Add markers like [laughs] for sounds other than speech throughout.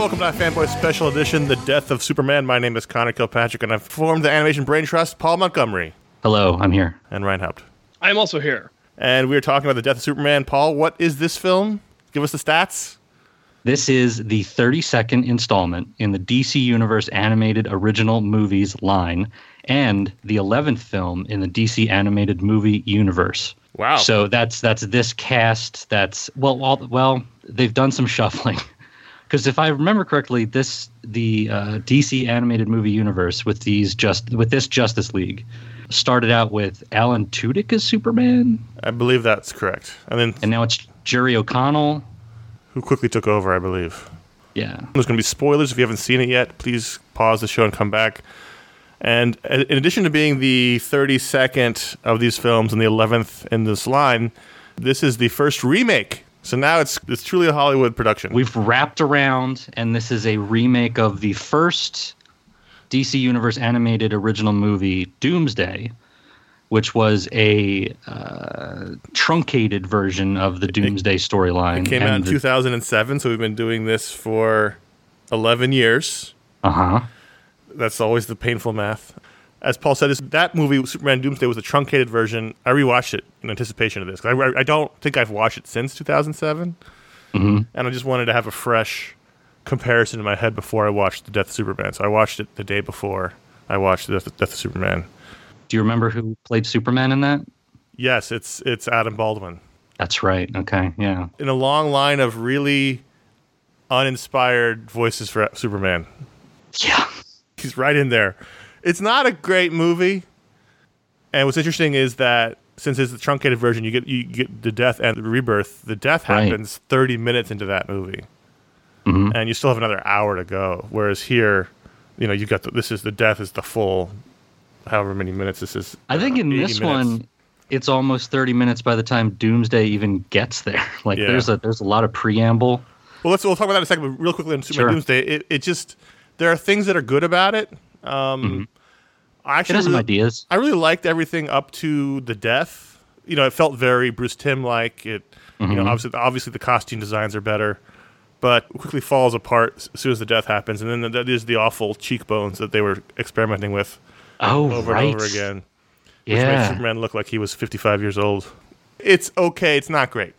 Welcome to Fanboy Special Edition The Death of Superman. My name is Conor Kilpatrick, and I've formed the Animation Brain Trust, Paul Montgomery, Hello, I'm here. and Ryan Haupt. I'm also here. And we are talking about The Death of Superman. Paul, what is this film? Give us the stats. This is the 32nd installment in the DC Universe animated original movies line and the 11th film in the DC animated movie universe. Wow. So that's that's this cast that's well all, well they've done some [laughs] shuffling. Cuz if I remember correctly this the uh, DC animated movie universe with these just with this Justice League started out with Alan Tudyk as Superman I believe that's correct. And then and now it's Jerry O'Connell. who quickly took over, I believe. Yeah. There's going to be spoilers if you haven't seen it yet. Please pause the show and come back. And in addition to being the 32nd of these films and the 11th in this line, this is the first remake. So now it's it's truly a Hollywood production. We've wrapped around, and this is a remake of the first DC Universe animated original movie, Doomsday. which was a uh, truncated version of the Doomsday storyline. It Came out in 2007, so we've been doing this for 11 years. Uh huh. That's always the painful math. As Paul said, this, that movie, Superman Doomsday, was a truncated version. I rewatched it in anticipation of this. 'cause I, I don't think I've watched it since 2007. Mhm. And I just wanted to have a fresh comparison in my head before I watched The Death of Superman. So I watched it the day before I watched The Death, Death of Superman. Do you remember who played Superman in that? Yes, it's it's Adam Baldwin. That's right. Okay. Yeah. In a long line of really uninspired voices for Superman. Yeah. He's right in there. It's not a great movie. And what's interesting is that since it's the truncated version, you get you get the death and the rebirth. The death Right. happens 30 minutes into that movie, Mhm. and you still have another hour to go. Whereas here, you know, you got the, this is the death is the full, however many minutes this is. I think uh, in this minutes. one, it's almost 30 minutes by the time Doomsday even gets there. [laughs] Like Yeah. there's a there's a lot of preamble. Well, let's we'll talk about that in a second. But real quickly on Superman Sure. Doomsday, it, it just there are things that are good about it. Um, I It actually has some really- ideas. I really liked everything up to the death. You know, it felt very Bruce Timm like. It, you know, obviously, obviously the costume designs are better, but quickly falls apart as soon as the death happens. And then that is the awful cheekbones that they were experimenting with Oh, over right. and over again, which makes Yeah. Superman look like he was 55 years old. It's okay. It's not great.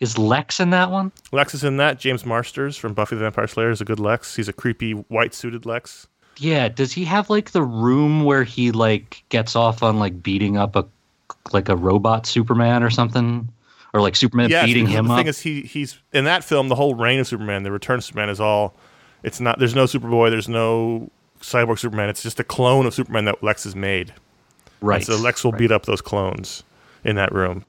Is Lex in that one? Lex is in that. James Marsters from Buffy the Vampire Slayer is a good Lex. He's a creepy white suited Lex. Yeah. Does he have like the room where he like gets off on like beating up a like a robot Superman or something, or like Superman Yes, beating him the up? thing is, he he's in that film. The whole reign of Superman, the Return of Superman, is all. It's not. There's no Superboy. There's no cyborg Superman. It's just a clone of Superman that Lex has made. right. And so Lex will right. beat up those clones in that room.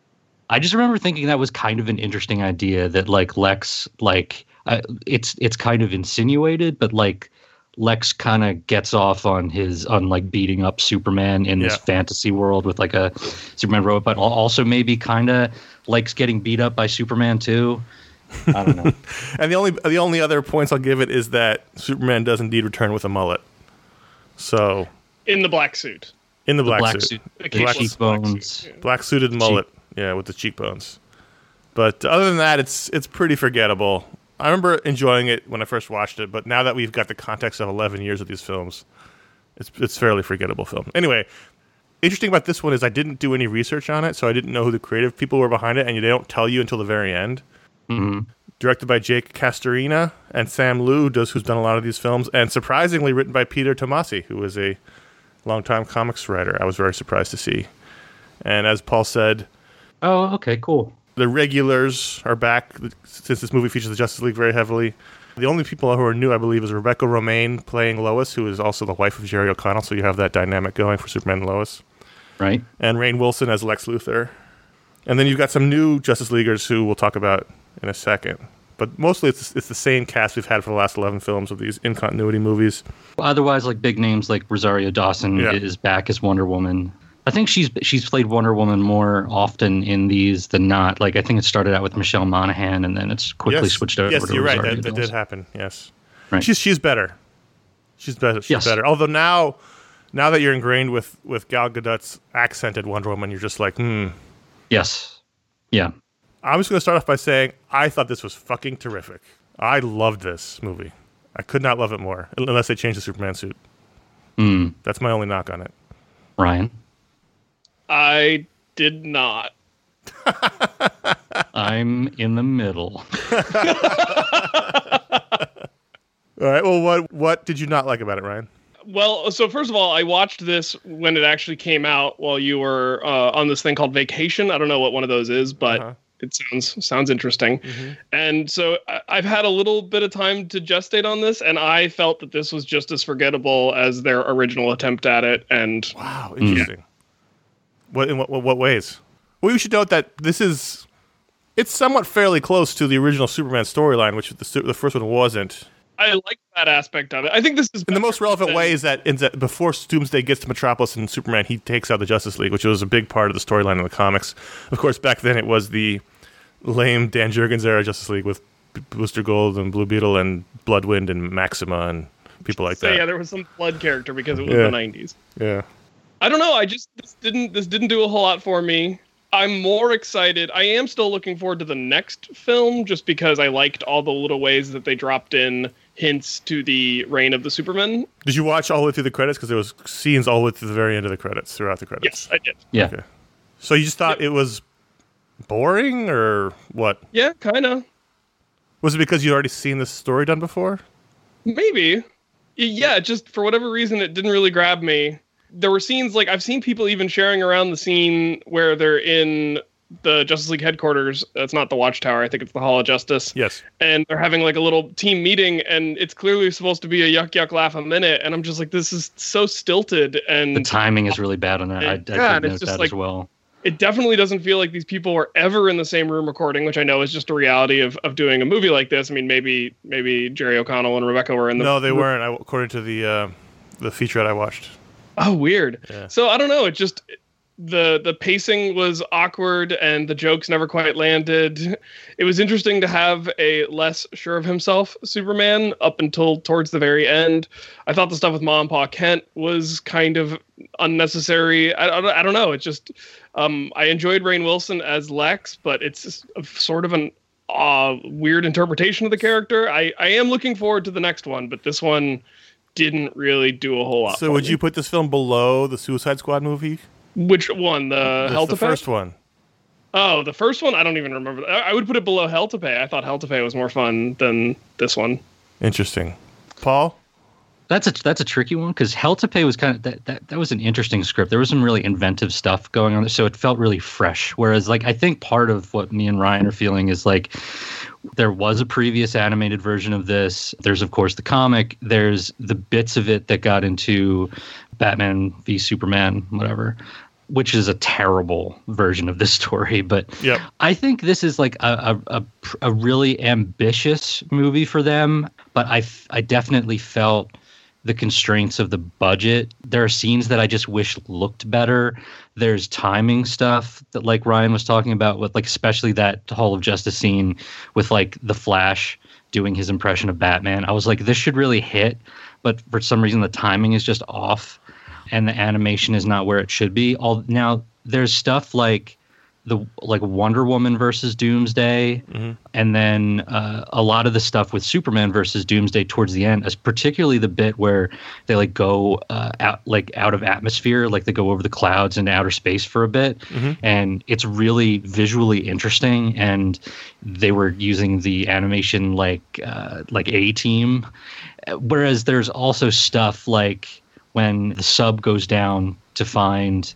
I just remember thinking that was kind of an interesting idea that like Lex like uh, it's it's kind of insinuated, but like Lex kind of gets off on his on like beating up Superman in this fantasy world with like a Superman robot, but also maybe kind of likes getting beat up by Superman too. I don't know. [laughs] And the only the only other points I'll give it is that Superman does indeed return with a mullet. So in the black suit. in the black, Black suit, suit, The the capeless black cheekbones. suit, yeah. black suited mullet, yeah, with the cheekbones. But other than that, it's it's pretty forgettable. I remember enjoying it when I first watched it, but now that we've got the context of 11 years of these films, it's it's fairly forgettable film. Anyway, interesting about this one is I didn't do any research on it, so I didn't know who the creative people were behind it, and they don't tell you until the very end. Mhm. Directed by Jake Castorina and Sam Liu, does who's done a lot of these films, and surprisingly written by Peter Tomasi, who is a longtime comics writer. I was very surprised to see. And as Paul said, Oh, okay, cool. The regulars are back since this movie features the Justice League very heavily. The only people who are new, I believe, is Rebecca Romijn playing Lois, who is also the wife of Jerry O'Connell. So you have that dynamic going for Superman and Lois, Right. and Rainn Wilson as Lex Luthor. And then you've got some new Justice Leaguers who we'll talk about in a second. But mostly it's it's the same cast we've had for the last eleven films of these in continuity movies. Otherwise, like big names like Rosario Dawson Yeah. is back as Wonder Woman. I think she's she's played Wonder Woman more often in these than not. Like I think it started out with Michelle Monaghan, and then it's quickly yes, switched over to yes, to you're right. That, that did happen. Yes, Right. she's she's better. She's better. She's Yes. better. Although now, now that you're ingrained with with Gal Gadot's accented Wonder Woman, you're just like, hmm. Yes. Yeah. I'm just going to start off by saying I thought this was fucking terrific. I loved this movie. I could not love it more, unless they changed the Superman suit. Mm. That's my only knock on it. Ryan. I did not. [laughs] I'm in the middle. All right. Well, what what did you not like about it, Ryan? Well, so first of all, I watched this when it actually came out while you were uh, on this thing called Vacation. I don't know what one of those is, but Uh-huh. it sounds sounds interesting. And so I, I've had a little bit of time to gestate on this, and I felt that this was just as forgettable as their original attempt at it. And Wow, interesting. What in what, what what ways? Well, you should note that this is it's somewhat fairly close to the original Superman storyline, which the the first one wasn't. I like that aspect of it. I think this is in the most relevant than- way is that, is that before Doomsday gets to Metropolis and Superman, he takes out the Justice League, which was a big part of the storyline in the comics. Of course, back then it was the lame Dan Jurgens era Justice League with Booster Gold and Blue Beetle and Bloodwynd and Maxima and people like So that. yeah, there was some blood character because it was Yeah. the '90s. yeah. I don't know. I just this didn't this didn't do a whole lot for me. I'm more excited. I am still looking forward to the next film just because I liked all the little ways that they dropped in hints to the reign of the Superman. Did you watch all the way through the credits? Because there was scenes all the way to the very end of the credits, throughout the credits. Yes, I did. Yeah. Okay. So you just thought it was boring, or what? Yeah, kind of. Was it because you'd already seen this story done before? Maybe. Yeah, just for whatever reason, it didn't really grab me. There were scenes like I've seen people even sharing around the scene where they're in the Justice League headquarters. That's not the Watchtower. I think it's the Hall of Justice. Yes. And they're having like a little team meeting, and it's clearly supposed to be a yuck yuck laugh a minute. And I'm just like, this is so stilted, and The timing is really bad on that. I, I Yeah, did and it's note just that like- as well. it definitely doesn't feel like these people were ever in the same room recording, which I know is just a reality of, of doing a movie like this. I mean, maybe maybe Jerry O'Connell and Rebecca were in the No, they weren't. I, according to the uh, the featurette I watched. Oh, weird. Yeah. So I don't know. It just the the pacing was awkward and the jokes never quite landed. [laughs] It was interesting to have a less sure of himself Superman up until towards the very end. I thought the stuff with Ma and Pa Kent was kind of unnecessary. I, I, I don't know. It just um, I enjoyed Rainn Wilson as Lex, but it's sort of an uh, weird interpretation of the character. I, I am looking forward to the next one, but this one didn't really do a whole lot. So would me. you put this film below the Suicide Squad movie? Which one? The, Hell the first one. Oh, the first one? I don't even remember. I, I would put it below Hell to Pay. I thought Hell to Pay was more fun than this one. Interesting. Paul. That's a that's a tricky one because Hell to Pay was kind of that, that that was an interesting script. There was some really inventive stuff going on, so it felt really fresh. Whereas, like, I think part of what me and Ryan are feeling is like there was a previous animated version of this. There's of course the comic. There's the bits of it that got into Batman v Superman, whatever, which is a terrible version of this [laughs] story. But Yep. I think this is like a, a, a, a really ambitious movie for them, but I, f- I definitely felt the constraints of the budget. There are scenes that I just wish looked better. There's timing stuff that like Ryan was talking about with like especially that Hall of Justice scene with like the Flash doing his impression of Batman. I was like this should really hit, but for some reason the timing is just off and the animation is not where it should be. All now there's stuff like the like Wonder Woman versus Doomsday, and then uh, a lot of the stuff with Superman versus Doomsday towards the end, is particularly the bit where they like go uh, out like out of atmosphere, like they go over the clouds into outer space for a bit, and it's really visually interesting. And they were using the animation like uh, like A Team, whereas there's also stuff like when the sub goes down to find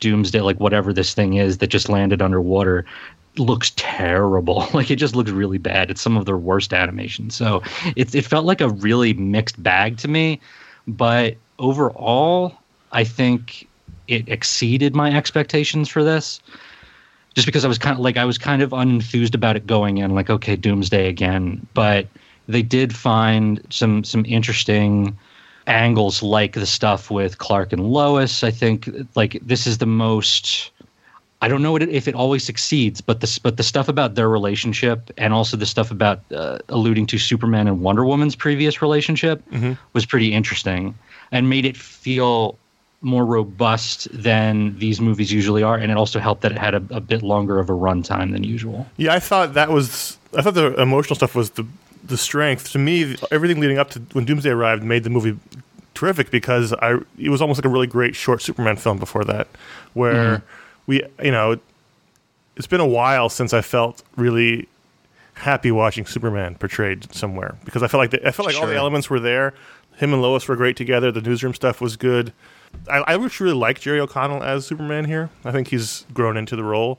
doomsday like whatever this thing is that just landed underwater looks terrible. [laughs] Like it just looks really bad. It's some of their worst animation so it, it felt like a really mixed bag to me. But overall i think it exceeded my expectations for this. Just because I was kind of like I was kind of unenthused about it going in, like okay, Doomsday again. But they did find some some interesting angles, like the stuff with Clark and Lois. I think like this is the most. I don't know what it, if it always succeeds, but this but the stuff about their relationship and also the stuff about uh, alluding to Superman and Wonder Woman's previous relationship was pretty interesting and made it feel more robust than these movies usually are, and it also helped that it had a, a bit longer of a runtime than usual. Yeah, I thought that was. I thought the emotional stuff was the the strength. To me, everything leading up to when Doomsday arrived made the movie terrific because I it was almost like a really great short Superman film before that, where mm-hmm. we you know it's been a while since I felt really happy watching Superman portrayed somewhere because I felt like the, I felt like all the elements were there. Him and Lois were great together. The newsroom stuff was good. I, I actually really like Jerry O'Connell as Superman here. I think he's grown into the role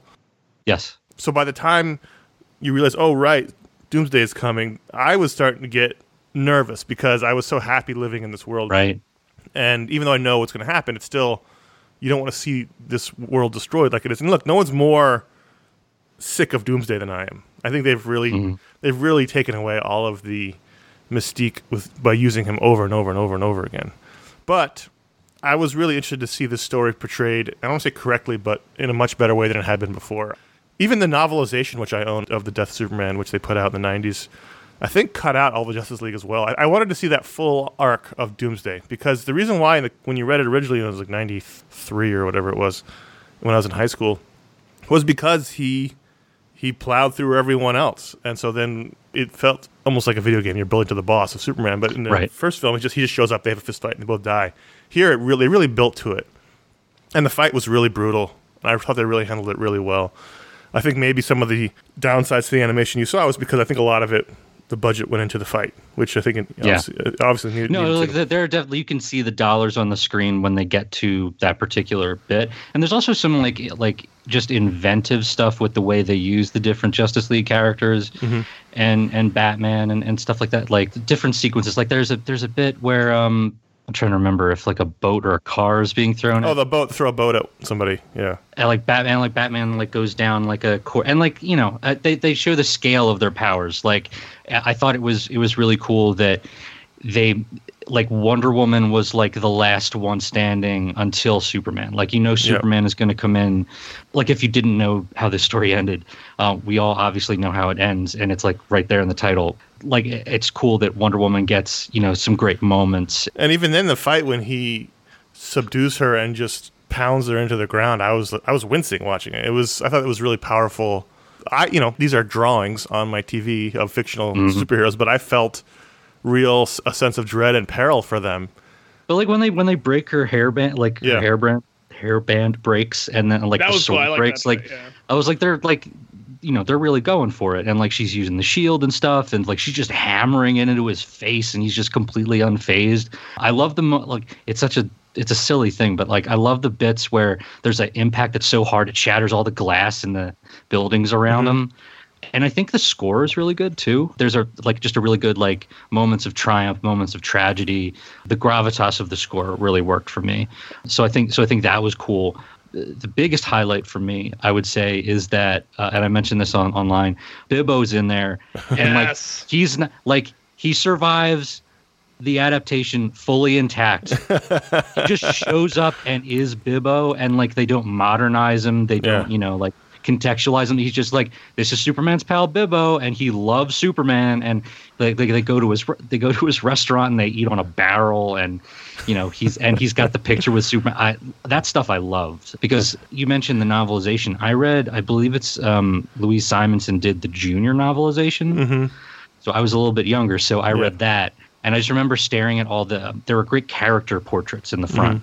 Yes. so by the time you realize, oh right, Doomsday is coming, I was starting to get nervous because I was so happy living in this world. Right. And even though I know what's going to happen, it's still you don't want to see this world destroyed like it is. And look, no one's more sick of Doomsday than I am. I think they've really mm-hmm. they've really taken away all of the mystique with by using him over and over and over and over again. But I was really interested to see this story portrayed, I don't want to say correctly, but in a much better way than it had been before. Even the novelization, which I owned of the Death of Superman, which they put out in the 90s, I think cut out all the Justice League as well. I, I wanted to see that full arc of Doomsday because the reason why the, when you read it originally, it was like '93 or whatever it was when I was in high school, was because he he plowed through everyone else, and so then it felt almost like a video game. You're building to the boss of Superman, but in the Right. first film, he just he just shows up, they have a fist fight, and they both die. Here, it really really built to it, and the fight was really brutal. I thought they really handled it really well. I think maybe some of the downsides to the animation you saw was because I think a lot of it, the budget went into the fight, which I think it Yeah. obviously, obviously needed. No, needed like to. there are definitely you can see the dollars on the screen when they get to that particular bit, and there's also some like like just inventive stuff with the way they use the different Justice League characters Mm-hmm. and and Batman and, and stuff like that. Like different sequences. Like there's a there's a bit where um I'm trying to remember if like a boat or a car is being thrown. Oh, at the boat throw a boat at somebody. Yeah, and, like Batman, like Batman, like goes down like a core, and like you know, uh, they they show the scale of their powers. Like I I thought it was it was really cool that they like Wonder Woman was like the last one standing until Superman. Like you know, Superman is going to come in. Like if you didn't know how this story ended, uh, we all obviously know how it ends, and it's like right there in the title. Like it's cool that Wonder Woman gets you know some great moments. and even then, the fight when he subdues her and just pounds her into the ground, I was I was wincing watching it. It was I thought it was really powerful. I you know these are drawings on my TV of fictional superheroes, but I felt real s- a sense of dread and peril for them. But like when they when they break her hairband, like Yeah. her hairband hairband breaks, and then like That the was cool. sword I like breaks. that like bit, yeah. I was like, they're like, you know, they're really going for it, and like she's using the shield and stuff, and like she's just hammering it into his face, and he's just completely unfazed. I love the mo- like it's such a it's a silly thing, but like I love the bits where there's an impact that's so hard it shatters all the glass in the buildings around mm-hmm. him. And I think the score is really good too. There's a like just a really good like moments of triumph, moments of tragedy. The gravitas of the score really worked for me. So I think so I think that was cool. The the biggest highlight for me, I would say, is that, uh, and I mentioned this on online. Bibbo's in there, and Yes. like he's not like he survives the adaptation fully intact. [laughs] he just shows up and is Bibbo, and like they don't modernize him. They don't, Yeah. you know, like contextualize him. He's just like this is Superman's pal Bibbo, and he loves Superman. And they, they they go to his they go to his restaurant and they eat on a barrel, and you know he's and he's got the picture with Superman. I, that stuff I loved because you mentioned the novelization. I read, I believe it's um, Louise Simonson did the junior novelization. So I was a little bit younger, so I read that, and I just remember staring at all the. There were great character portraits in the front.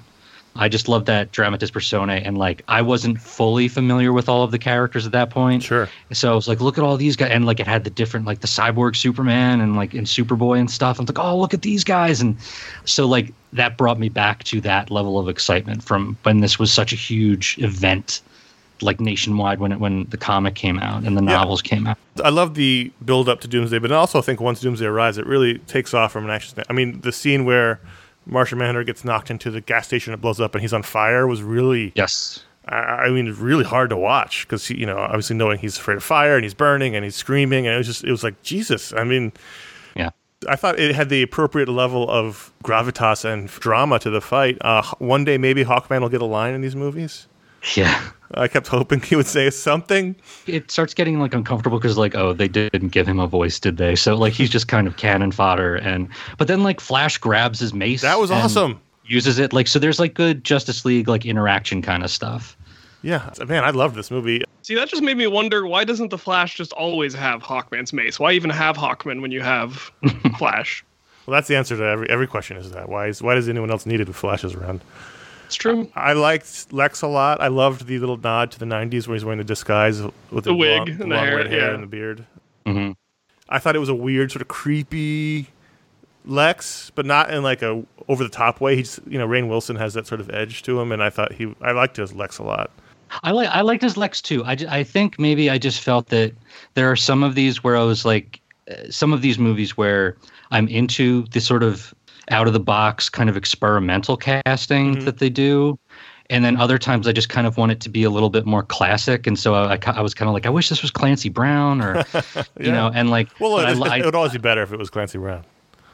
I just loved that dramatis persona, and like I wasn't fully familiar with all of the characters at that point. Sure. So I was like, look at all these guys, and like it had the different, like the cyborg Superman and like and Superboy and stuff. I'm like, oh, look at these guys, and so like that brought me back to that level of excitement from when this was such a huge event, like nationwide when it when the comic came out and the Yeah. novels came out. I love the build up to Doomsday, but I also think once Doomsday arrives, it really takes off from an action stand. I mean, the scene where Martian Manhunter gets knocked into the gas station, it blows up, and he's on fire was really, Yes. I, I mean, really hard to watch because you know, obviously knowing he's afraid of fire and he's burning and he's screaming, and it was just, it was like Jesus. I mean, Yeah. I thought it had the appropriate level of gravitas and drama to the fight. Uh, one day, maybe Hawkman will get a line in these movies. Yeah. I kept hoping he would say something. it starts getting like uncomfortable because like oh they didn't give him a voice did they so like he's just kind of cannon fodder and but then like flash grabs his mace That was awesome. uses it like so there's like good justice league like interaction kind of stuff Yeah, man, I loved this movie. See, that just made me wonder why doesn't the Flash just always have Hawkman's mace? Why even have Hawkman when you have [laughs] Flash? Well, that's the answer to every every question. Is that why? Is, why does anyone else need it if Flash is around? It's true. I liked Lex a lot. I loved the little nod to the '90s where he's wearing the disguise with the, The wig long, and the long hair, red hair yeah. and the beard. hmm I thought it was a weird, sort of creepy Lex, but not in like a over the top way. He's you know Rainn Wilson has that sort of edge to him, and I thought he I liked his Lex a lot. i like i liked his lex too I, I think maybe i just felt that there are some of these where i was like uh, some of these movies where i'm into the sort of out of the box kind of experimental casting that they do and then other times I just kind of want it to be a little bit more classic, and so I, I, was kind of like, I wish this was Clancy Brown, or [laughs] you know, and like, Well, it, I, it would always be better if it was Clancy Brown.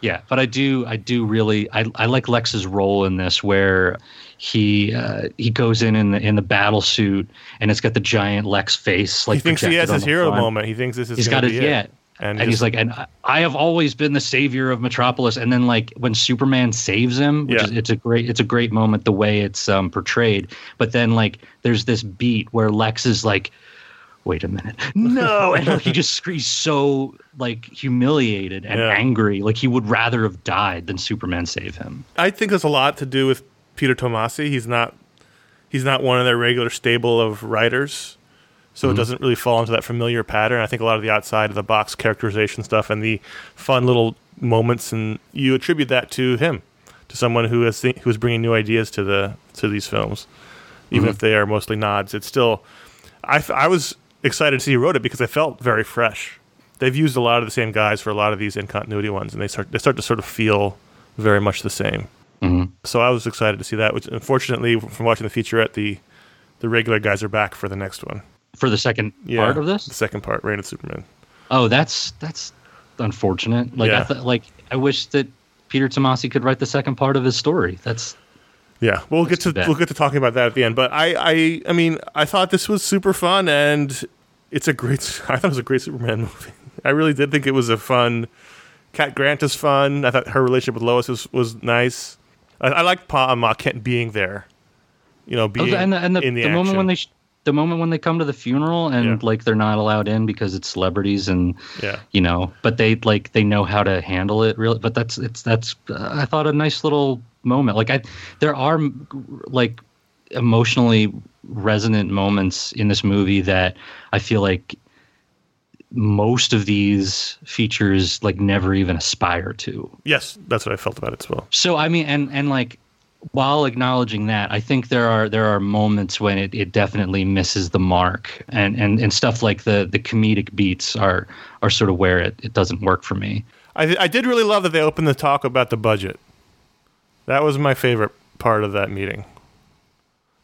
yeah, but I do, I do really, I, I like Lex's role in this, where he uh, he goes in in the in the battle suit, and it's got the giant Lex face, like he thinks he has his hero front. moment. He thinks this is He's got be his it. yeah, and, just- he's like, and I- I have always been the savior of Metropolis. And then like when Superman saves him, which Yeah. is it's a great it's a great moment the way it's um, portrayed. But then like there's this beat where Lex is like, wait a minute, no, [laughs] and like, he just screams so like humiliated and Yeah. angry, like he would rather have died than Superman save him. I think there's a lot to do with Peter Tomasi. He's not he's not one of their regular stable of writers. So Mm-hmm. it doesn't really fall into that familiar pattern. I think a lot of the outside of the box characterization stuff and the fun little moments, and you attribute that to him, to someone who is who is bringing new ideas to the to these films, even if they are mostly nods. It's still, I, f- I was excited to see he wrote it because I felt very fresh. They've used a lot of the same guys for a lot of these in continuity ones, and they start they start to sort of feel very much the same. So I was excited to see that. Which unfortunately, from watching the featurette, the the regular guys are back for the next one. For the second Yeah, part of this, the second part, Reign of Superman. Oh, that's that's unfortunate. Like I th- like I wish that Peter Tomasi could write the second part of his story. That's Yeah, we'll get to we'll get to talking about that at the end. But I, I, I mean, I thought this was super fun, and it's a great. [laughs] I thought it was a great Superman movie. [laughs] I really did think it was a fun. Cat Grant is fun. I thought her relationship with Lois was was nice. I, I liked Pa Ma Kent being there. You know, Oh, being and the, and the, in the, the moment when they sh- the moment when they come to the funeral and Yeah. like they're not allowed in because it's celebrities and Yeah. you know but they like they know how to handle it really but that's it's that's uh, i thought a nice little moment like i there are like emotionally resonant moments in this movie that i feel like most of these features like never even aspire to yes, that's what I felt about it as well. so I mean, and and like while acknowledging that, I think there are there are moments when it, it definitely misses the mark, and, and and stuff like the the comedic beats are are sort of where it, it doesn't work for me. I, I did really love that they opened the talk about the budget. That was my favorite part of that meeting.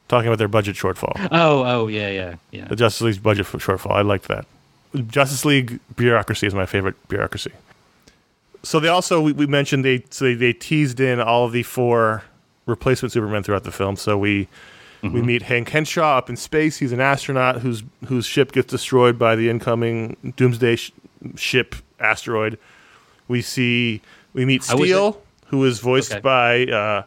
Talking about their budget shortfall, Oh oh yeah yeah yeah. the Justice League's budget shortfall. I liked that. Justice League bureaucracy is my favorite bureaucracy. So they also we, we mentioned they so they, they teased in all of the four replacement Superman throughout the film. So we we meet Hank Henshaw up in space. He's an astronaut whose whose ship gets destroyed by the incoming Doomsday sh- ship asteroid. We see we meet Steel, who is voiced Okay. by uh,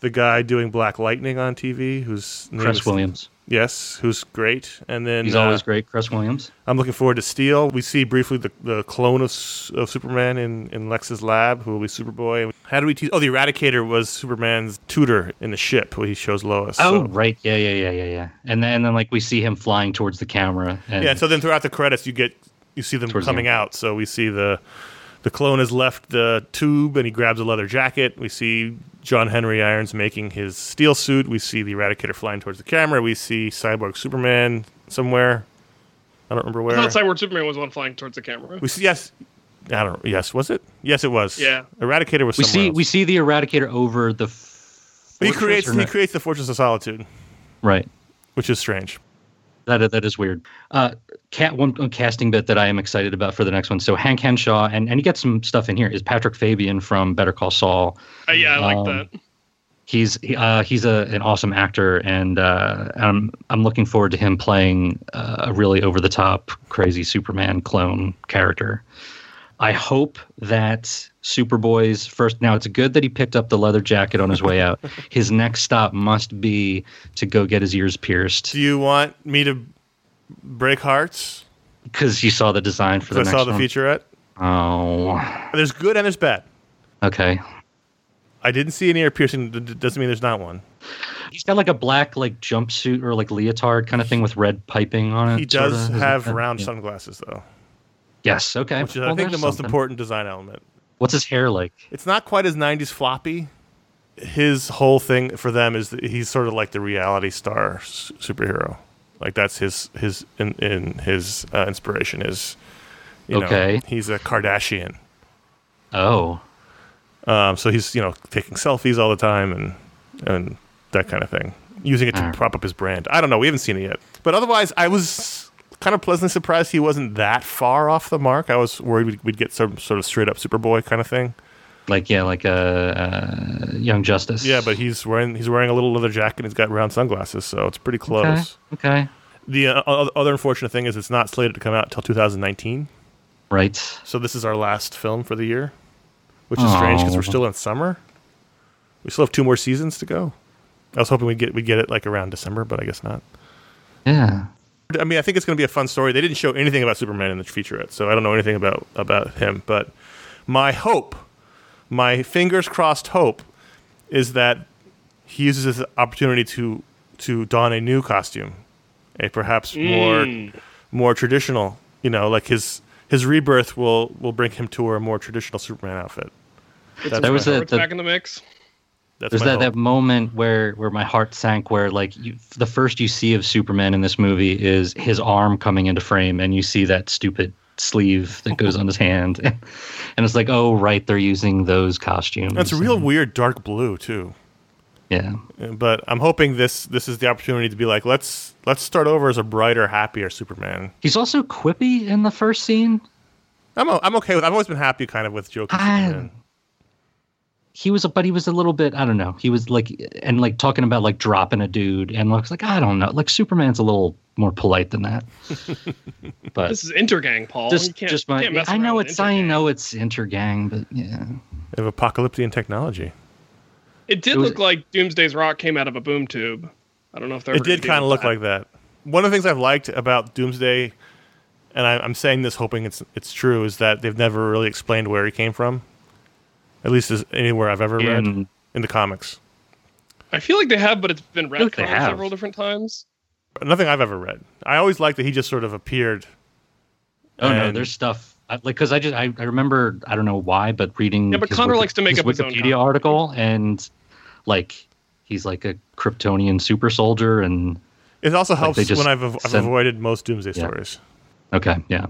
the guy doing Black Lightning on TV, who's Chris Williams. Yes, who's great. And then He's uh, always great, Chris Williams. I'm looking forward to Steel. We see briefly the, the clone of, of Superman in, in Lex's lab, who will be Superboy. How do we tease? Oh, the Eradicator was Superman's tutor in the ship where he shows Lois. Oh so- right, yeah yeah yeah yeah yeah. And then and then like we see him flying towards the camera. And yeah. So then throughout the credits, you get you see them Towards the coming out. So we see the the clone has left the tube and he grabs a leather jacket. We see John Henry Irons making his steel suit. We see the Eradicator flying towards the camera. We see Cyborg Superman somewhere. I don't remember I where. thought Cyborg Superman was the one flying towards the camera. We see yes. I don't. Yes, was it? Yes, it was. Yeah. Eradicator was. we see else. we see the Eradicator over the. f- He creates. He creates the Fortress of Solitude, right. which is strange. That that is weird. Uh, cat one casting bit that I am excited about for the next one. So Hank Henshaw and and he gets some stuff in here. Is Patrick Fabian from Better Call Saul? Uh, yeah, I like Um, that. He's uh, he's a an awesome actor, and uh, I'm I'm looking forward to him playing uh, a really over the top, crazy Superman clone character. I hope that Superboy's first. Now it's good that he picked up the leather jacket on his way out. [laughs] His next stop must be to go get his ears pierced Do you want me to break hearts? because you saw the design for the I next saw the one. featurette. Oh, There's good and there's bad. okay. I didn't see an ear piercing. d- Doesn't mean there's not one. He's got like a black like jumpsuit or like leotard kind of thing with red piping on it. He sorta. does it have round Yeah. sunglasses though, Yes. Okay. which is I think the most something. important design element. What's his hair like? It's not quite as '90s floppy. His whole thing for them is that he's sort of like the reality star s- superhero. Like that's his his in, in his uh, inspiration is. You know, Okay. he's a Kardashian. Oh, Um, so he's you know taking selfies all the time and and that kind of thing, using it to Alright. prop up his brand. I don't know. We haven't seen it yet, but otherwise, I was kind of pleasantly surprised he wasn't that far off the mark. I was worried we'd, we'd get some sort of straight up Superboy kind of thing. like yeah, like a, uh Young Justice. Yeah, but he's wearing he's wearing a little leather jacket. and He's got round sunglasses, so it's pretty close. okay. okay. The uh, other unfortunate thing is it's not slated to come out until 2019. Right. So this is our last film for the year, which is strange because we're still in summer. We still have two more seasons to go. I was hoping we'd get we get it like around December, but I guess not. Yeah. I mean, I think it's going to be a fun story. They didn't show anything about Superman in the featurette, so I don't know anything about about him. But my hope, my fingers crossed hope, is that he uses this opportunity to to don a new costume, a perhaps more hmm. more traditional. You know, like his his rebirth will will bring him to a more traditional Superman outfit. That was my a- the- back in the mix. That's There's that, hope. that moment where where my heart sank, where like you, the first you see of Superman in this movie is his arm coming into frame, and you see that stupid sleeve that goes on his hand, [laughs] and it's like, oh right, they're using those costumes. That's a real And- weird dark blue too. yeah. Uh, but I'm hoping this this is the opportunity to be like let's let's start over as a brighter, happier Superman. He's also quippy in the first scene. I'm o- I'm okay with. I've always been happy kind of with jokey I- Superman. He was, but he was a little bit. I don't know. He was like, and like talking about like dropping a dude, and looks like I don't know. Like Superman's a little more polite than that. [laughs] but This is Intergang, Paul. you just can't, just you my. can't mess I know around with it's. I know it's intergang, but yeah. They have apocalyptic technology. It did It was- look like Doomsday's Rock came out of a boom tube. I don't know if they're. It did kind of look like that. One of the things I've liked about Doomsday, and I, I'm saying this hoping it's it's true, is that they've never really explained where he came from. At least as anywhere I've ever read And in the comics. I feel like they have, but it's been feel retconned several different times. Nothing I've ever read. I always liked that he just sort of appeared. oh no, there's stuff I, like because I just I, I remember I don't know why, but reading Yeah, but his Conor Wiki- likes to make his up his own Wikipedia article and like he's like a Kryptonian super soldier and It also helps they just when I've, I've sent- avoided most Doomsday Yeah. stories. Okay, yeah.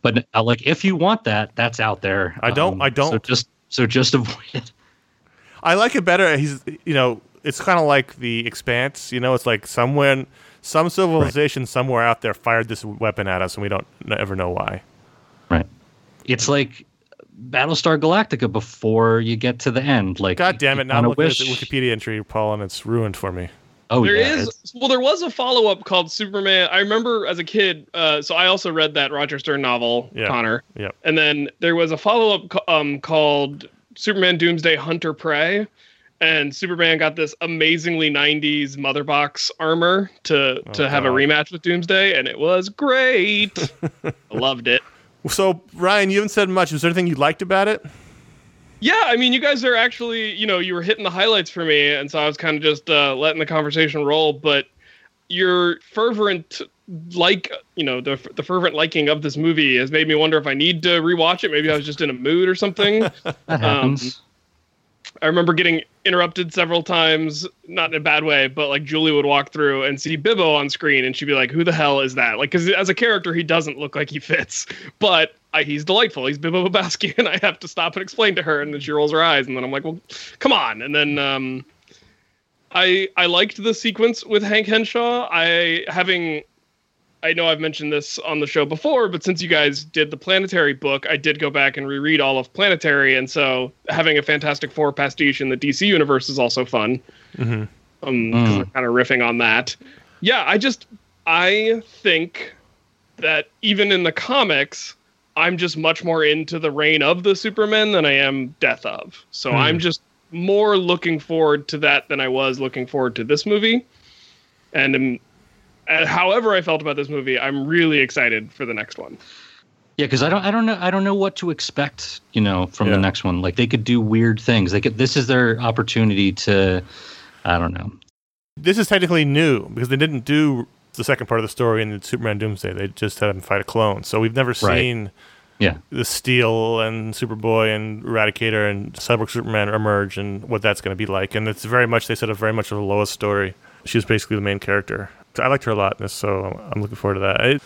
But uh, like, if you want that, that's out there. I don't- I don't. So just so just [laughs] avoid it. I like it better. He's, you know, it's kind of like the Expanse. You know, it's like someone, some civilization somewhere out there fired this weapon at us, and we don't ever know why. Right. It's like Battlestar Galactica before you get to the end. Like, God damn it! Now I'm looking wish- at the Wikipedia entry, Paul, and it's ruined for me. Oh There yeah, is it's- well, there was a follow up called Superman. I remember as a kid. Uh, so I also read that Roger Stern novel, Yeah. Conor. Yep. And then there was a follow up um, called Superman Doomsday Hunter Prey. And Superman got this amazingly 90s mother box armor to, to Oh, have a rematch with Doomsday, and it was great. [laughs] I loved it. So, Ryan, you haven't said much. Is there anything you liked about it? Yeah, I mean, you guys are actually, you know, you were hitting the highlights for me, and so I was kind of just uh, letting the conversation roll. But your fervent like, you know, the the fervent liking of this movie has made me wonder if I need to rewatch it. Maybe I was just in a mood or something. [laughs] that happens. I remember getting interrupted several times, not in a bad way, but like Julie would walk through and see Bibbo on screen, and she'd be like, "Who the hell is that?" Like, because as a character, he doesn't look like he fits, but I, he's delightful. He's Bibbo Bibbowski, [laughs] and I have to stop and explain to her, and then she rolls her eyes, and then I'm like, "Well, come on!" And then um, I I liked the sequence with Hank Henshaw. I having I know I've mentioned this on the show before, but since you guys did the Planetary book, I did go back and reread all of Planetary, and so having a Fantastic Four pastiche in the DC universe is also fun. Mhm. Um, 'cause we're kind of riffing on that. Yeah, I just I think that even in the comics, I'm just much more into the reign of the Superman than I am death of. So I'm just more looking forward to that than I was looking forward to this movie. And um, uh, however I felt about this movie, I'm really excited for the next one. Yeah, because I don't, I don't know, I don't know what to expect. You know, from Yeah. the next one. Like they could do weird things. They could. This is their opportunity to. I don't know. This is technically new because they didn't do the second part of the story in the Superman Doomsday. They just had him fight a clone. So we've never Right. seen Yeah. the Steel and Superboy and Eradicator and Cyborg Superman emerge and what that's going to be like. And it's very much, they said, a very much of a Lois story. She's basically the main character. I liked her a lot in this, so I'm looking forward to that. It,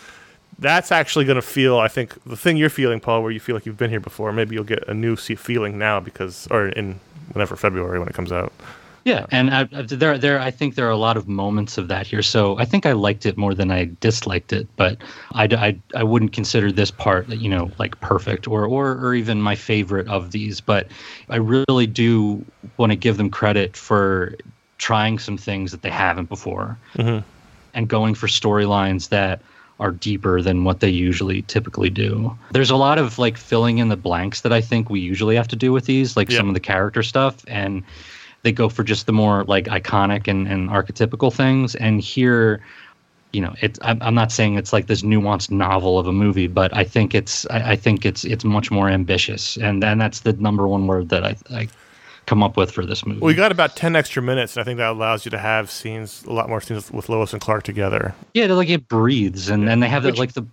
that's actually going to feel, I think, the thing you're feeling, Paul, where you feel like you've been here before. Maybe you'll get a new feeling now because, or in whenever February when it comes out. Yeah, and I, there, there, I think there are a lot of moments of that here. So I think I liked it more than I disliked it, but I, I, I wouldn't consider this part, you know, like perfect or, or, or even my favorite of these. But I really do want to give them credit for trying some things that they haven't before, Mhm. And going for storylines that are deeper than what they usually typically do. There's a lot of like filling in the blanks that I think we usually have to do with these, like Yeah. some of the character stuff, and they go for just the more like iconic and, and archetypical things. And here, you know, it's I'm, I'm not saying it's like this nuanced novel of a movie, but I think it's I, I think it's it's much more ambitious, and and that's the number one word that I I come up with for this movie. We got about ten extra minutes, and I think that allows you to have scenes, a lot more scenes with Lois and Clark together. Yeah, like it breathes, and and they have that like the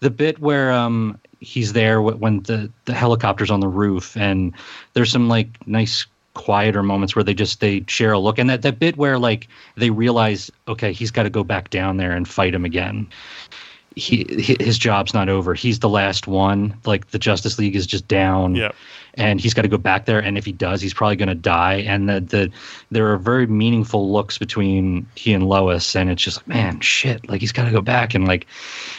the bit where um he's there when the the helicopter's on the roof, and there's some like nice quieter moments where they just they share a look, and that that bit where like they realize okay he's got to go back down there and fight him again. He his job's not over. He's the last one. Like the Justice League is just down Yep. And he's got to go back there. And if he does, he's probably going to die. And the, the there are very meaningful looks between he and Lois, and it's just like, man, shit, like he's got to go back, and like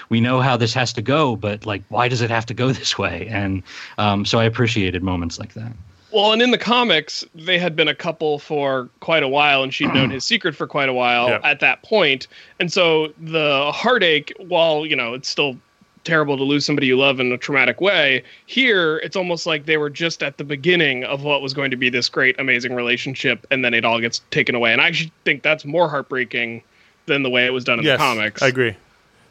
we know how this has to go, but like why does it have to go [laughs] this way? And um, so I appreciated moments like that. Well, and in the comics, they had been a couple for quite a while, and she'd known his [clears throat] secret for quite a while Yeah. at that point. And so the heartache, while you know it's still terrible to lose somebody you love in a traumatic way, here it's almost like they were just at the beginning of what was going to be this great, amazing relationship, and then it all gets taken away. And I actually think that's more heartbreaking than the way it was done in yes, the comics. I agree.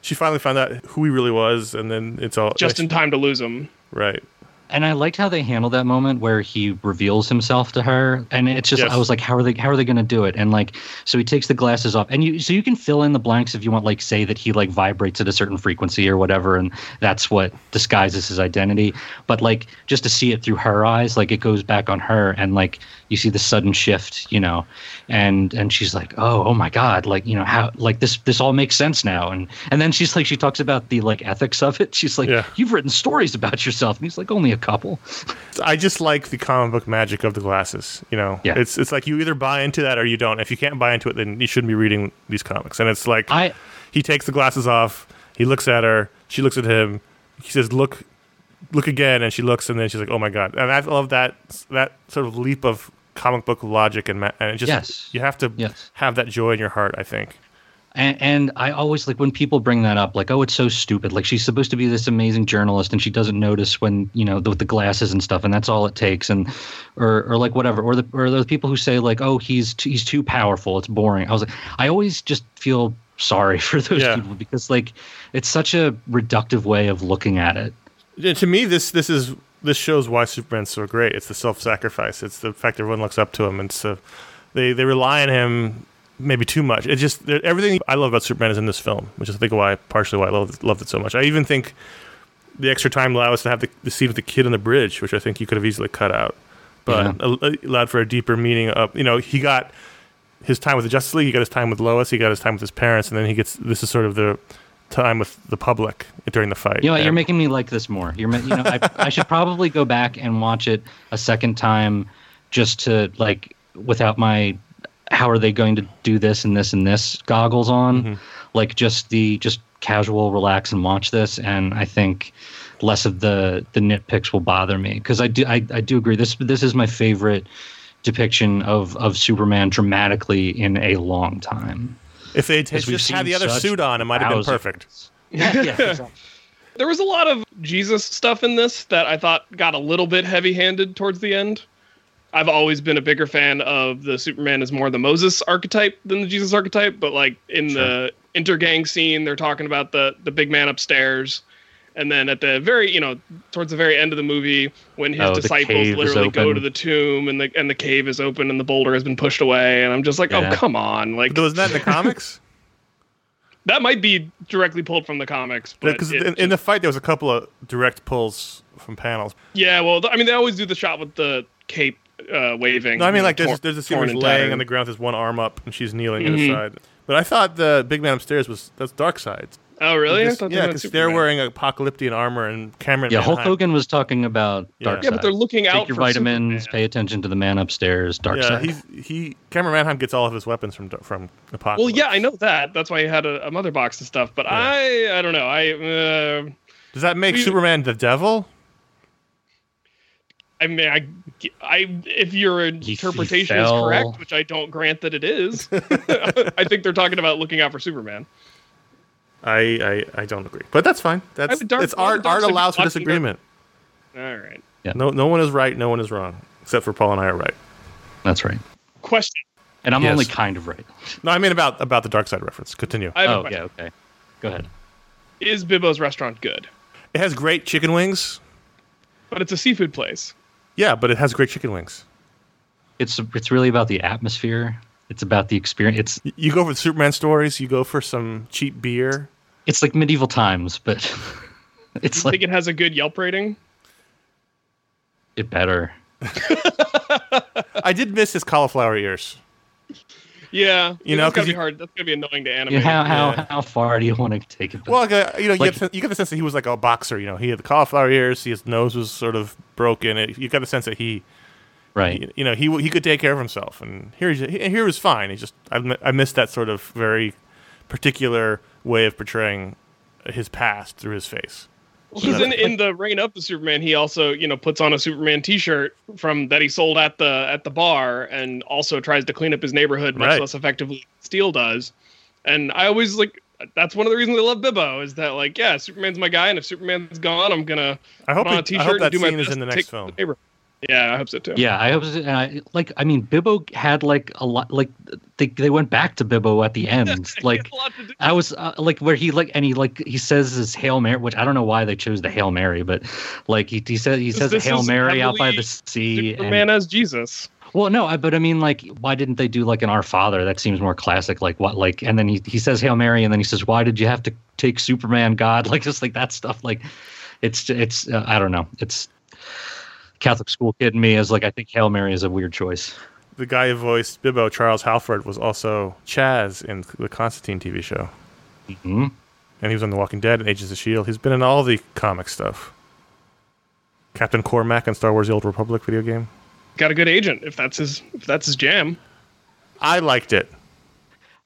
She finally found out who he really was, and then it's all Just in time to lose him. right. And I liked how they handled that moment where he reveals himself to her, and it's just Yes. I was like, how are they how are they going to do it? And like, so he takes the glasses off, and you so you can fill in the blanks if you want, like say that he like vibrates at a certain frequency or whatever, and that's what disguises his identity. But like just to see it through her eyes, like it goes back on her, and like you see the sudden shift, you know, and and she's like, oh oh my god, like you know how like this this all makes sense now, and and then she's like she talks about the like ethics of it. She's like, Yeah. you've written stories about yourself, and he's like, only a couple. I just like the comic book magic of the glasses. You know, Yeah. it's it's like you either buy into that or you don't. If you can't buy into it, then you shouldn't be reading these comics. And it's like I he takes the glasses off, he looks at her, she looks at him, he says, "Look, look again," and she looks, and then she's like, "Oh my god!" And I love that that sort of leap of comic book logic and ma- and it just Yes. you have to Yes. have that joy in your heart. I think. And, and I always like when people bring that up, like, oh, it's so stupid. Like she's supposed to be this amazing journalist, and she doesn't notice when you know the, with the glasses and stuff, and that's all it takes. And or or like whatever. Or the or the people who say like, oh, he's too, he's too powerful. It's boring. I was like, I always just feel sorry [laughs] for those Yeah. people because like it's such a reductive way of looking at it. Yeah, to me, this this is this shows why Superman's so great. It's the self-sacrifice. It's the fact everyone looks up to him, and so they they rely on him maybe too much. It just everything I love about Superman is in this film, which is I think why partially why I loved, loved it so much. I even think the extra time allowed us to have the, the scene with the kid on the bridge, which I think you could have easily cut out, but Yeah. allowed for a deeper meaning of you know he got his time with the Justice League, he got his time with Lois, he got his time with his parents, and then he gets this is sort of the time with the public during the fight. You know, what, you're making me like this more. You're, you know, I, [laughs] I should probably go back and watch it a second time, just to like, without my, how are they going to do this and this and this goggles on, mm-hmm. like just the just casual relax and watch this, and I think less of the the nitpicks will bother me because I do I, I do agree this this is my favorite depiction of of Superman dramatically in a long time. If they had 'Cause we've just had the other suit on, it might have been perfect. Yeah, yeah, [laughs] exactly. There was a lot of Jesus stuff in this that I thought got a little bit heavy handed towards the end. I've always been a bigger fan of the Superman is more the Moses archetype than the Jesus archetype, but like in the intergang scene, they're talking about the the big man upstairs. And then at the very, you know, towards the very end of the movie, when his Oh, disciples literally go to the tomb and the and the cave is open and the boulder has been pushed away, and I'm just like, oh, Yeah. oh come on, like Was that in the comics? [laughs] [laughs] that might be directly pulled from the comics, Because it in, in the fight, there was a couple of direct pulls from panels. Yeah, well, I mean, they always do the shot with the cape uh, waving. No, I mean you know, like there's tor- there's a scene where torn laying tattered. on the ground with his one arm up and she's kneeling at his Mhm. side. But I thought the big man upstairs was that's Darkseid. Oh, really? I Because- thought they yeah, because they're Superman. wearing Apokoliptian armor and Cameron. Yeah, Hulk Hogan was talking about Yeah. Dark Yeah, but they're looking out Take your for vitamins. Superman. Pay attention to the man upstairs. Dark Yeah, side. he's he. Cameron Manheim gets all of his weapons from from Apokolips. Well, yeah, I know that. That's why he had a, a mother box and stuff. But I, I don't know. I, uh, Does that make We- Superman the devil? I mean, I, I, if your interpretation is correct, which I don't grant that it is, [laughs] [laughs] I think they're talking about looking out for Superman. I, I, I don't agree, but that's fine. That's Dark- it's art. Dark Art allows for watching disagreement. All right. Yeah. No, no one is right. No one is wrong, except for Paul and I are right. That's right. Question. And I'm Yes. only kind of right. No, I mean about about the Darkseid reference. Continue. I have a Oh, yeah, okay. Go ahead. Is Bibbo's restaurant good? It has great chicken wings. But it's a seafood place. Yeah, but it has great chicken wings. It's it's really about the atmosphere. It's about the experience. It's You go for the Superman stories. You go for some cheap beer. it's like medieval times, but [laughs] it's I think like it has a good Yelp rating. it better. [laughs] I did miss his cauliflower ears. Yeah, You know, that's 'cause gonna be hard. That's gonna be annoying to animate. You how how Yeah. how far do you want to take it? Well, like, uh, you know, you, Like- get, the- you get the sense that he was like a boxer. You know, he had the cauliflower ears. His nose was sort of broken. It, you got the sense that he, right. you know, he he could take care of himself. And here, he's- he, here was fine. He just I, I missed that sort of very particular way of portraying his past through his face. Because in, in the Reign of the Supermen, he also you know puts on a Superman T-shirt from that he sold at the at the bar, and also tries to clean up his neighborhood much Right. less effectively than Steel does. And I always like that's one of the reasons I love Bibbo is that like yeah, Superman's my guy, and if Superman's gone, I'm gonna I hope, put on a it, T-shirt I hope and that do my scene is in the next film. the. Yeah, I hope so too. Yeah, I hope. So. And I, like, I mean, Bibbo had like a lot. Like, they they went back to Bibbo at the end. [laughs] He like, had a lot to do. I was uh, like, where he like, and he like, he says his hail mary, which I don't know why they chose the hail mary, but like he he says he says this hail mary out by the sea. Superman And, as Jesus. well, no, I, but I mean, like, why didn't they do like an Our Father? That seems more classic. Like what? Like, and then he he says hail mary, and then he says, why did you have to take Superman God? [laughs] Like just like that stuff. Like, it's it's uh, I don't know. It's Catholic school kid in me is like I think hail mary is a weird choice. The guy who voiced Bibbo, Charles Halford, was also Chaz in the Constantine TV show. hmm And he was on The Walking Dead and Agents of S.H.I.E.L.D. He's been in all the comic stuff. Captain Cormac in Star Wars The Old Republic video game. Got a good agent if that's his if that's his jam. I liked it.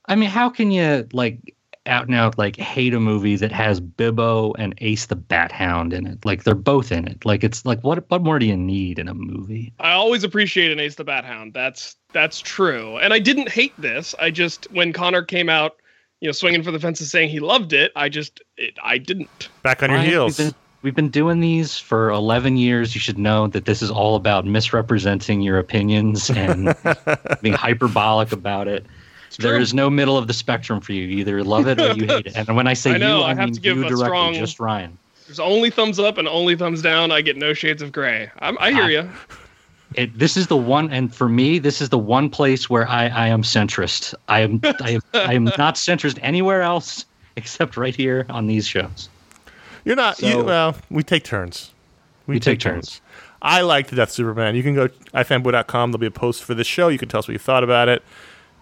I mean, how can you like out and out like hate a movie that has Bibbo and Ace the Bat Hound in it? Like they're both in it. Like it's like what what more do you need in a movie? I always appreciate an Ace the Bat Hound. That's that's true. And I didn't hate this. I just when Conor came out, you know, swinging for the fences saying he loved it, I just it, I didn't. Back on your Ryan, heels. We've been, we've been doing these for 11 years. You should know that this is all about misrepresenting your opinions and [laughs] being hyperbolic about it. There true. is no middle of the spectrum for you. You either love it or you hate it. [laughs] And when I say I know, you, I I, have mean to give you a directly, strong- just Ryan. There's only thumbs up and only thumbs down. I get no shades of gray. I'm, I hear you. it, this is the one and for me this is the one place where i, I am centrist i am [laughs] I, am I am not centrist anywhere else [laughs] except right here on these shows You're not. you, well, we take turns. We, We take turns. I like the Death Superman. You can go ifanboy.com. There'll be a post for this show. You can tell us what you thought about it.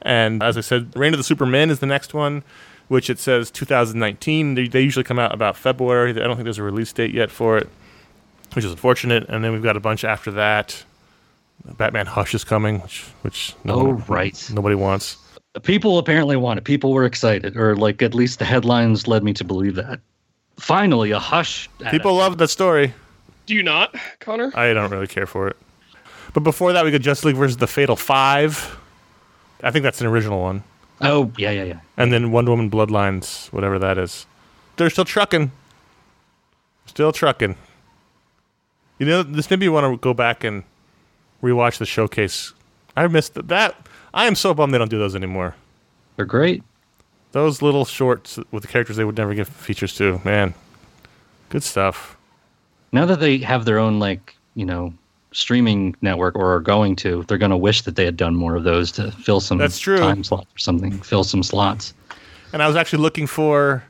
And as I said, Reign of the Supermen is the next one, which it says 2019. They, they usually come out about February. I don't think there's a release date yet for it, which is unfortunate. And then we've got a bunch after that. Batman Hush is coming, which which no Oh, one- right. nobody wants. people apparently want it people were excited or like at least the headlines led me to believe that finally a hush People love that story. Do you not, Conor? I don't really care for it. But before that, we got Justice League versus the Fatal Five. I think that's an original one. oh yeah yeah yeah And then Wonder Woman Bloodlines, whatever that is. They're still trucking. Still trucking. You know, this maybe you want to go back and rewatch the showcase. I missed th- that. I am so bummed they don't do those anymore. they're great Those little shorts with the characters they would never give features to, man. Good stuff. now that they have their own like you know streaming network or are going to they're going to wish that they had done more of those to fill some That's true. time slot or something fill some slots And I was actually looking for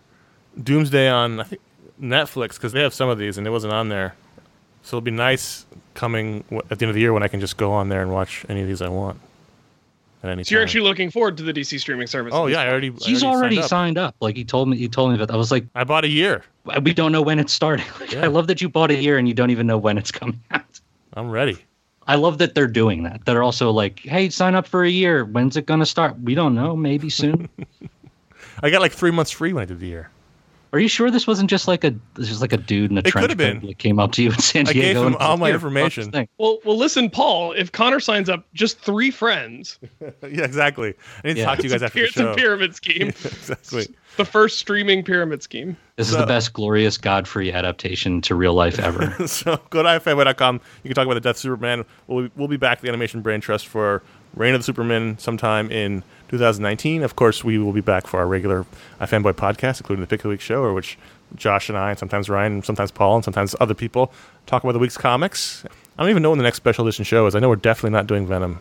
Doomsday on I think Netflix because they have some of these and it wasn't on there. So it'll be nice coming at the end of the year when I can just go on there and watch any of these I want. At any So you're actually looking forward to the DC streaming service. Oh yeah, I already. I he's already signed up. signed up. like he told me he told me that i was like I bought a year. we don't know when it's starting [laughs] Like, Yeah. i love that you bought a year and you don't even know when it's coming out I'm ready. I love that they're doing that. They're also like, hey, sign up for a year. When's it going to start? We don't know. Maybe soon. [laughs] I got like three months free when I did the year. Are you sure this wasn't just like a this just like a dude in a It trench could've been. coat that came up to you in San I Diego? gave him and all like, my information." fuck this thing." Well, well, listen, Paul. If Conor signs up, just three friends. [laughs] yeah, exactly. I need to Yeah. talk to you guys it's a, after the it's a show. pyramid [laughs] scheme. exactly. The first streaming pyramid scheme. This is the best glorious Godfrey adaptation to real life ever. [laughs] so go to ifanboy.com. You can talk about the Death of Superman. We'll be, we'll be back at the Animation Brain Trust for Reign of the Supermen sometime in 2019. Of course, we will be back for our regular iFanboy podcast, including the Pick of the Week show, or which Josh and I, and sometimes Ryan, and sometimes Paul, and sometimes other people talk about the week's comics. I don't even know when the next special edition show is. I know we're definitely not doing Venom.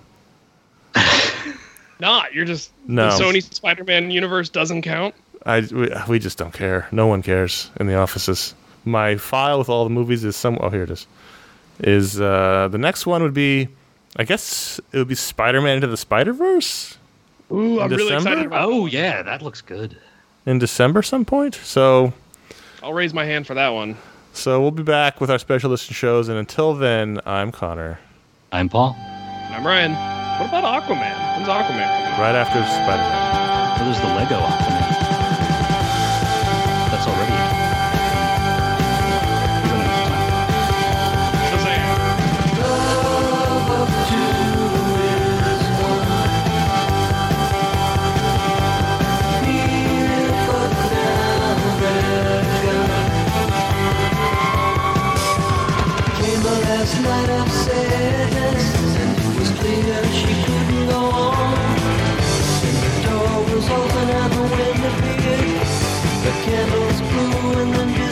[laughs] Not. You're just No. the Sony Spider-Man universe doesn't count. I we, we just don't care. No one cares in the offices. My file with all the movies is some. Oh, here it is. Is uh, the next one would be? I guess it would be Spider-Man into the Spider-Verse Ooh, I'm really excited about. oh yeah, that looks good. in December some point. So I'll raise my hand for that one. so we'll be back with our special edition shows, and until then, I'm Conor. I'm Paul. I'm Ryan. What about Aquaman? When's Aquaman coming? Right after Spider-Man. Oh, there's the Lego Aquaman. That's already. The candles blew in the